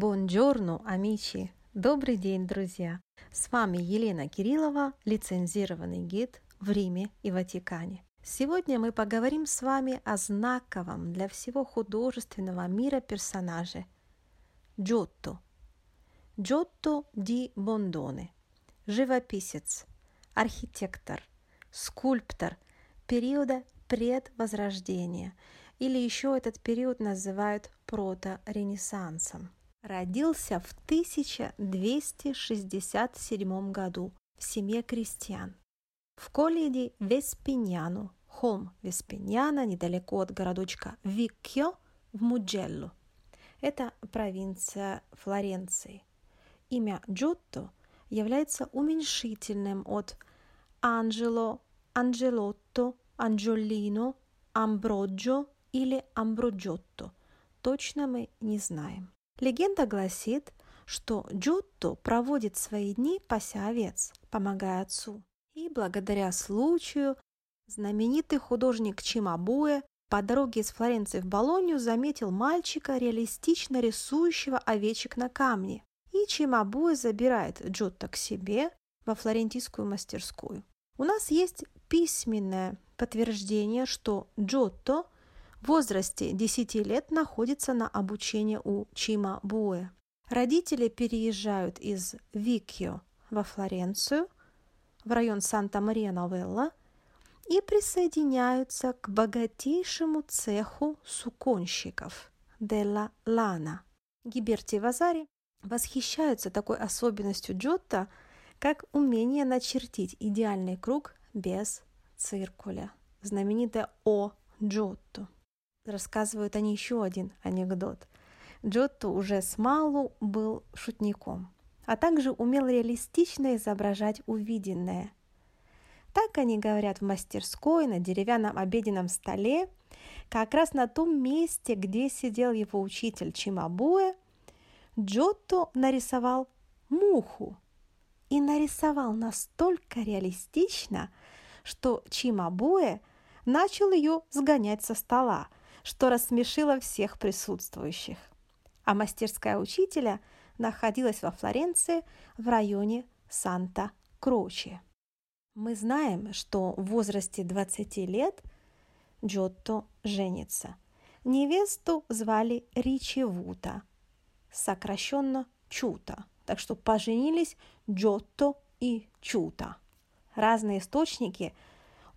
Бонджорно, амичи! Добрый день, друзья! С вами Елена Кириллова, лицензированный гид в Риме и Ватикане. Сегодня мы поговорим с вами о знаковом для всего художественного мира персонаже Джотто. Джотто ди Бондоне – живописец, архитектор, скульптор периода предвозрождения, или еще этот период называют прото-ренессансом. Родился в 1267 году в семье крестьян. В колледе Веспиньяну, холм Веспиньяна, недалеко от городочка Виккио в Муджелло. Это провинция Флоренции. Имя Джотто является уменьшительным от Анджело, Анджелотто, Анджолино, Амброджо или Амброджотто. Точно мы не знаем. Легенда гласит, что Джотто проводит свои дни пася овец, помогая отцу. И благодаря случаю знаменитый художник Чимабуэ по дороге из Флоренции в Болонью заметил мальчика, реалистично рисующего овечек на камне. И Чимабуэ забирает Джотто к себе во флорентийскую мастерскую. У нас есть письменное подтверждение, что Джотто – в возрасте 10 лет находится на обучении у Чима Буэ. Родители переезжают из Викио во Флоренцию, в район Санта-Мария-Новелла, и присоединяются к богатейшему цеху суконщиков Делла Лана. Гиберти Вазари восхищаются такой особенностью Джотто, как умение начертить идеальный круг без циркуля. Знаменитое О Джотто. Рассказывают они еще один анекдот. Джотто уже с малу был шутником, а также умел реалистично изображать увиденное. Так они говорят в мастерской на деревянном обеденном столе, как раз на том месте, где сидел его учитель Чимабуэ, Джотто нарисовал муху и нарисовал настолько реалистично, что Чимабуэ начал ее сгонять со стола – что рассмешило всех присутствующих. А мастерская учителя находилась во Флоренции в районе Санта-Кроче. Мы знаем, что в возрасте 20 лет Джотто женится. Невесту звали Ричевута, сокращенно Чута. Так что поженились Джотто и Чута. Разные источники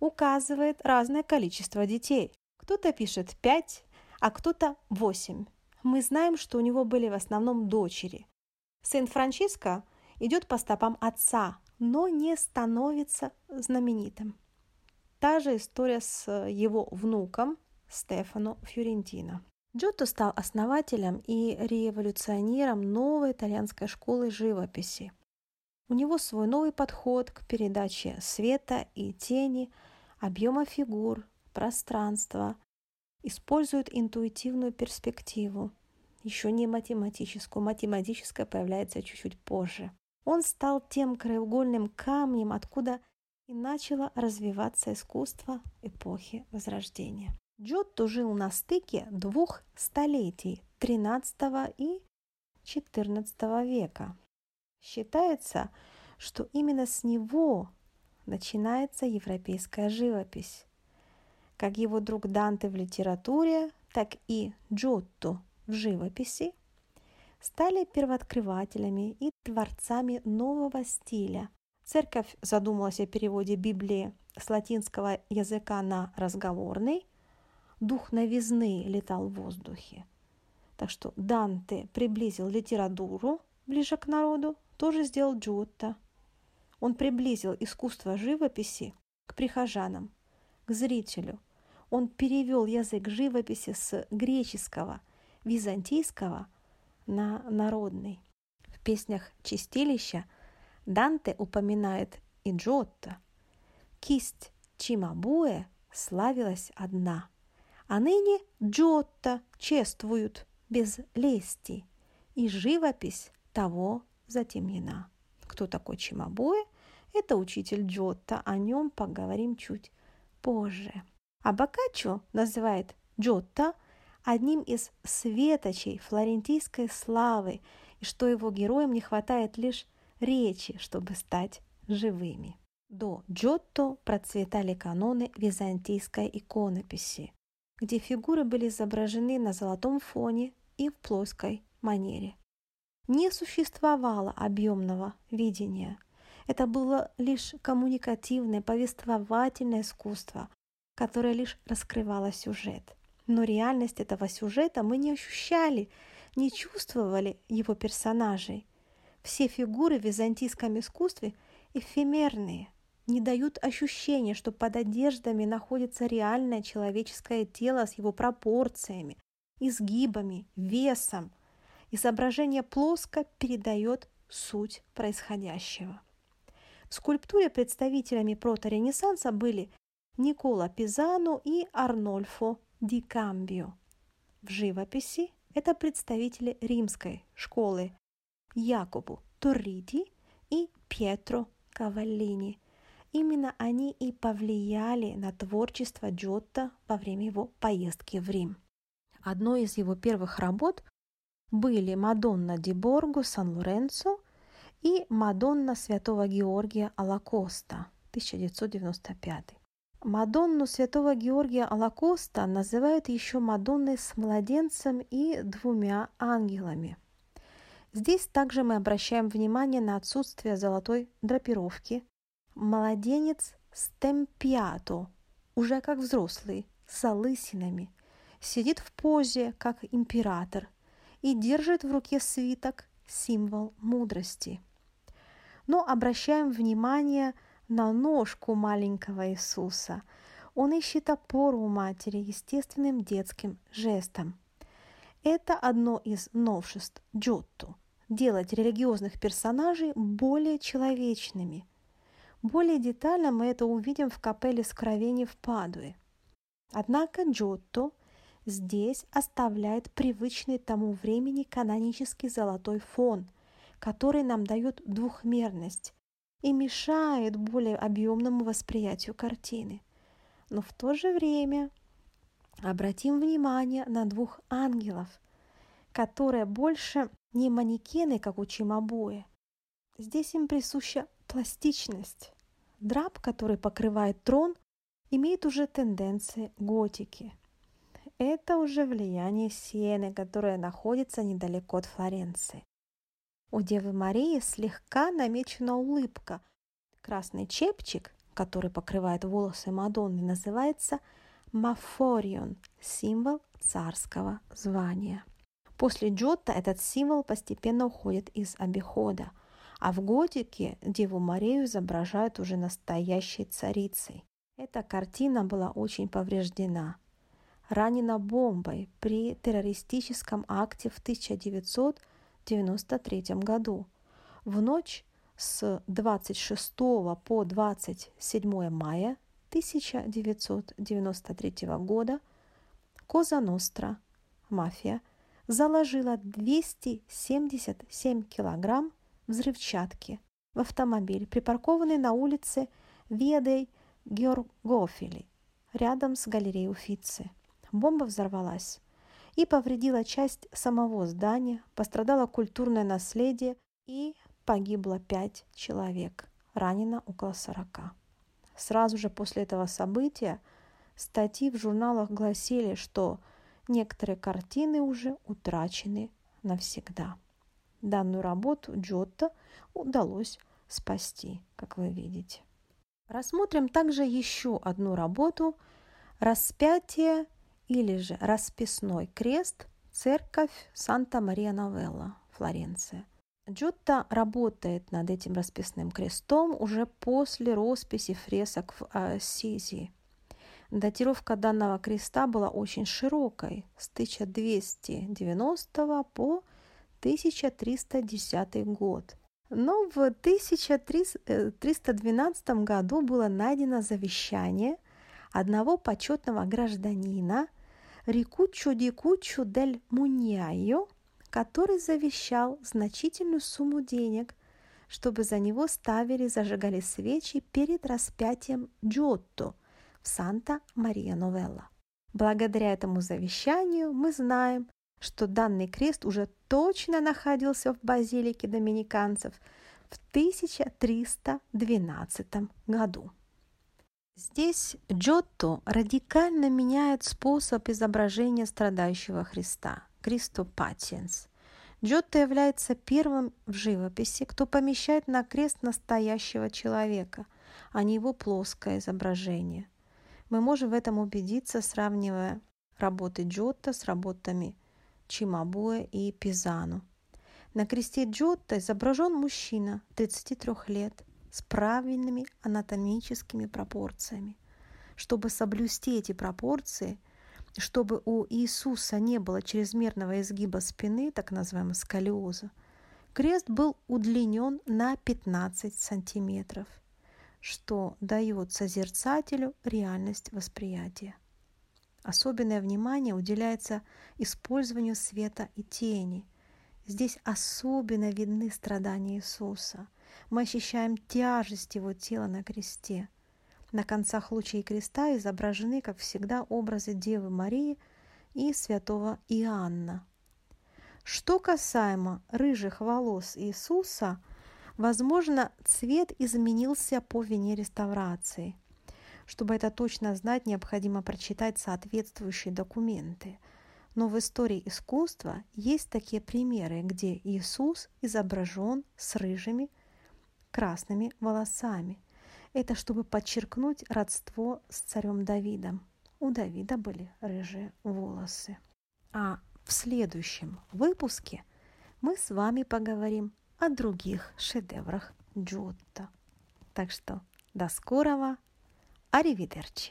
указывают разное количество детей. Кто-то пишет 5, а кто-то 8. Мы знаем, что у него были в основном дочери. Сын Франческо идет по стопам отца, но не становится знаменитым. Та же история с его внуком Стефано Фьюрентино. Джотто стал основателем и революционером новой итальянской школы живописи. У него свой новый подход к передаче света и тени, объема фигур, пространства, используют интуитивную перспективу, еще не математическую. Математическая появляется чуть-чуть позже. Он стал тем краеугольным камнем, откуда и начало развиваться искусство эпохи Возрождения. Джотто жил на стыке двух столетий – XIII и XIV века. Считается, что именно с него начинается европейская живопись как его друг Данте в литературе, так и Джотто в живописи, стали первооткрывателями и творцами нового стиля. Церковь задумалась о переводе Библии с латинского языка на разговорный, дух новизны летал в воздухе. Так что Данте приблизил литературу ближе к народу, тоже сделал Джотто. Он приблизил искусство живописи к прихожанам, к зрителю. Он перевел язык живописи с греческого, византийского на народный. В песнях «Чистилища» Данте упоминает и Джотто. Кисть Чимабуэ славилась одна, а ныне Джотто чествуют без лести, и живопись того затемнена. Кто такой Чимабуэ? Это учитель Джотто, о нем поговорим чуть позже. А Боккаччо называет Джотто одним из светочей флорентийской славы, и что его героям не хватает лишь речи, чтобы стать живыми. До Джотто процветали каноны византийской иконописи, где фигуры были изображены на золотом фоне и в плоской манере. Не существовало объемного видения. Это было лишь коммуникативное, повествовательное искусство, которое лишь раскрывало сюжет. Но реальность этого сюжета мы не ощущали, не чувствовали его персонажей. Все фигуры в византийском искусстве эфемерные, не дают ощущения, что под одеждами находится реальное человеческое тело с его пропорциями, изгибами, весом. Изображение плоско передает суть происходящего. В скульптуре представителями проторенессанса были Никола Пизано и Арнольфо ди Камбио. В живописи это представители римской школы Якобу Торрити и Пьетро Каваллини. Именно они и повлияли на творчество Джотто во время его поездки в Рим. Одной из его первых работ были «Мадонна ди Борго Сан-Лоренцо» и «Мадонна Святого Георгия Алакоста» 1995. Мадонну Святого Георгия Алакоста называют еще Мадонной с младенцем и двумя ангелами. Здесь также мы обращаем внимание на отсутствие золотой драпировки. Младенец стемпиато, уже как взрослый, с лысинами, сидит в позе, как император, и держит в руке свиток, символ мудрости. Но обращаем внимание на ножку маленького Иисуса. Он ищет опору у матери естественным детским жестом. Это одно из новшеств Джотту – делать религиозных персонажей более человечными. Более детально мы это увидим в капелле Скровений в Падуе. Однако Джотто здесь оставляет привычный тому времени канонический золотой фон, который нам дает двухмерность, и мешает более объемному восприятию картины. Но в то же время обратим внимание на двух ангелов, которые больше не манекены, как у Чимабуэ. Здесь им присуща пластичность. Драп, который покрывает трон, имеет уже тенденции готики. Это уже влияние Сиены, которая находится недалеко от Флоренции. У Девы Марии слегка намечена улыбка. Красный чепчик, который покрывает волосы Мадонны, называется мафорион, символ царского звания. После Джотто этот символ постепенно уходит из обихода, а в готике Деву Марию изображают уже настоящей царицей. Эта картина была очень повреждена. Ранена бомбой при террористическом акте в 1900 1993 году. В ночь с 26 по 27 мая 1993 года Коза Ностра, мафия, заложила 277 килограмм взрывчатки в автомобиль, припаркованный на улице Ведей Георгофили, рядом с галереей Уфицы. Бомба взорвалась и повредила часть самого здания, пострадало культурное наследие и погибло пять человек, ранено около сорока. Сразу же после этого события статьи в журналах гласили, что некоторые картины уже утрачены навсегда. Данную работу Джотто удалось спасти, как вы видите. Рассмотрим также еще одну работу «Распятие или же расписной крест церковь Санта-Мария-Новелла, Флоренция. Джотто работает над этим расписным крестом уже после росписи фресок в Ассизии. Датировка данного креста была очень широкой, с 1290 по 1310 год. Но в 1312 году было найдено завещание одного почетного гражданина Рикуччо ди Куччо дель Муньяйо, который завещал значительную сумму денег, чтобы за него ставили зажигали свечи перед распятием Джотто в Санта-Мария-Новелла. Благодаря этому завещанию мы знаем, что данный крест уже точно находился в базилике доминиканцев в 1312 году. Здесь Джотто радикально меняет способ изображения страдающего Христа – Кристо Патиенс. Джотто является первым в живописи, кто помещает на крест настоящего человека, а не его плоское изображение. Мы можем в этом убедиться, сравнивая работы Джотто с работами Чимабуэ и Пизану. На кресте Джотто изображен мужчина 33 лет с правильными анатомическими пропорциями. Чтобы соблюсти эти пропорции, чтобы у Иисуса не было чрезмерного изгиба спины, так называемого сколиоза, крест был удлинен на 15 сантиметров, что дает созерцателю реальность восприятия. Особенное внимание уделяется использованию света и тени. Здесь особенно видны страдания Иисуса. Мы ощущаем тяжесть Его тела на кресте. На концах лучей креста изображены, как всегда, образы Девы Марии и святого Иоанна. Что касаемо рыжих волос Иисуса, возможно, цвет изменился по вине реставрации – чтобы это точно знать, необходимо прочитать соответствующие документы. Но в истории искусства есть такие примеры, где Иисус изображен с рыжими красными волосами. Это чтобы подчеркнуть родство с царем Давидом. У Давида были рыжие волосы. А в следующем выпуске мы с вами поговорим о других шедеврах Джотто. Так что до скорого! Arrivederci.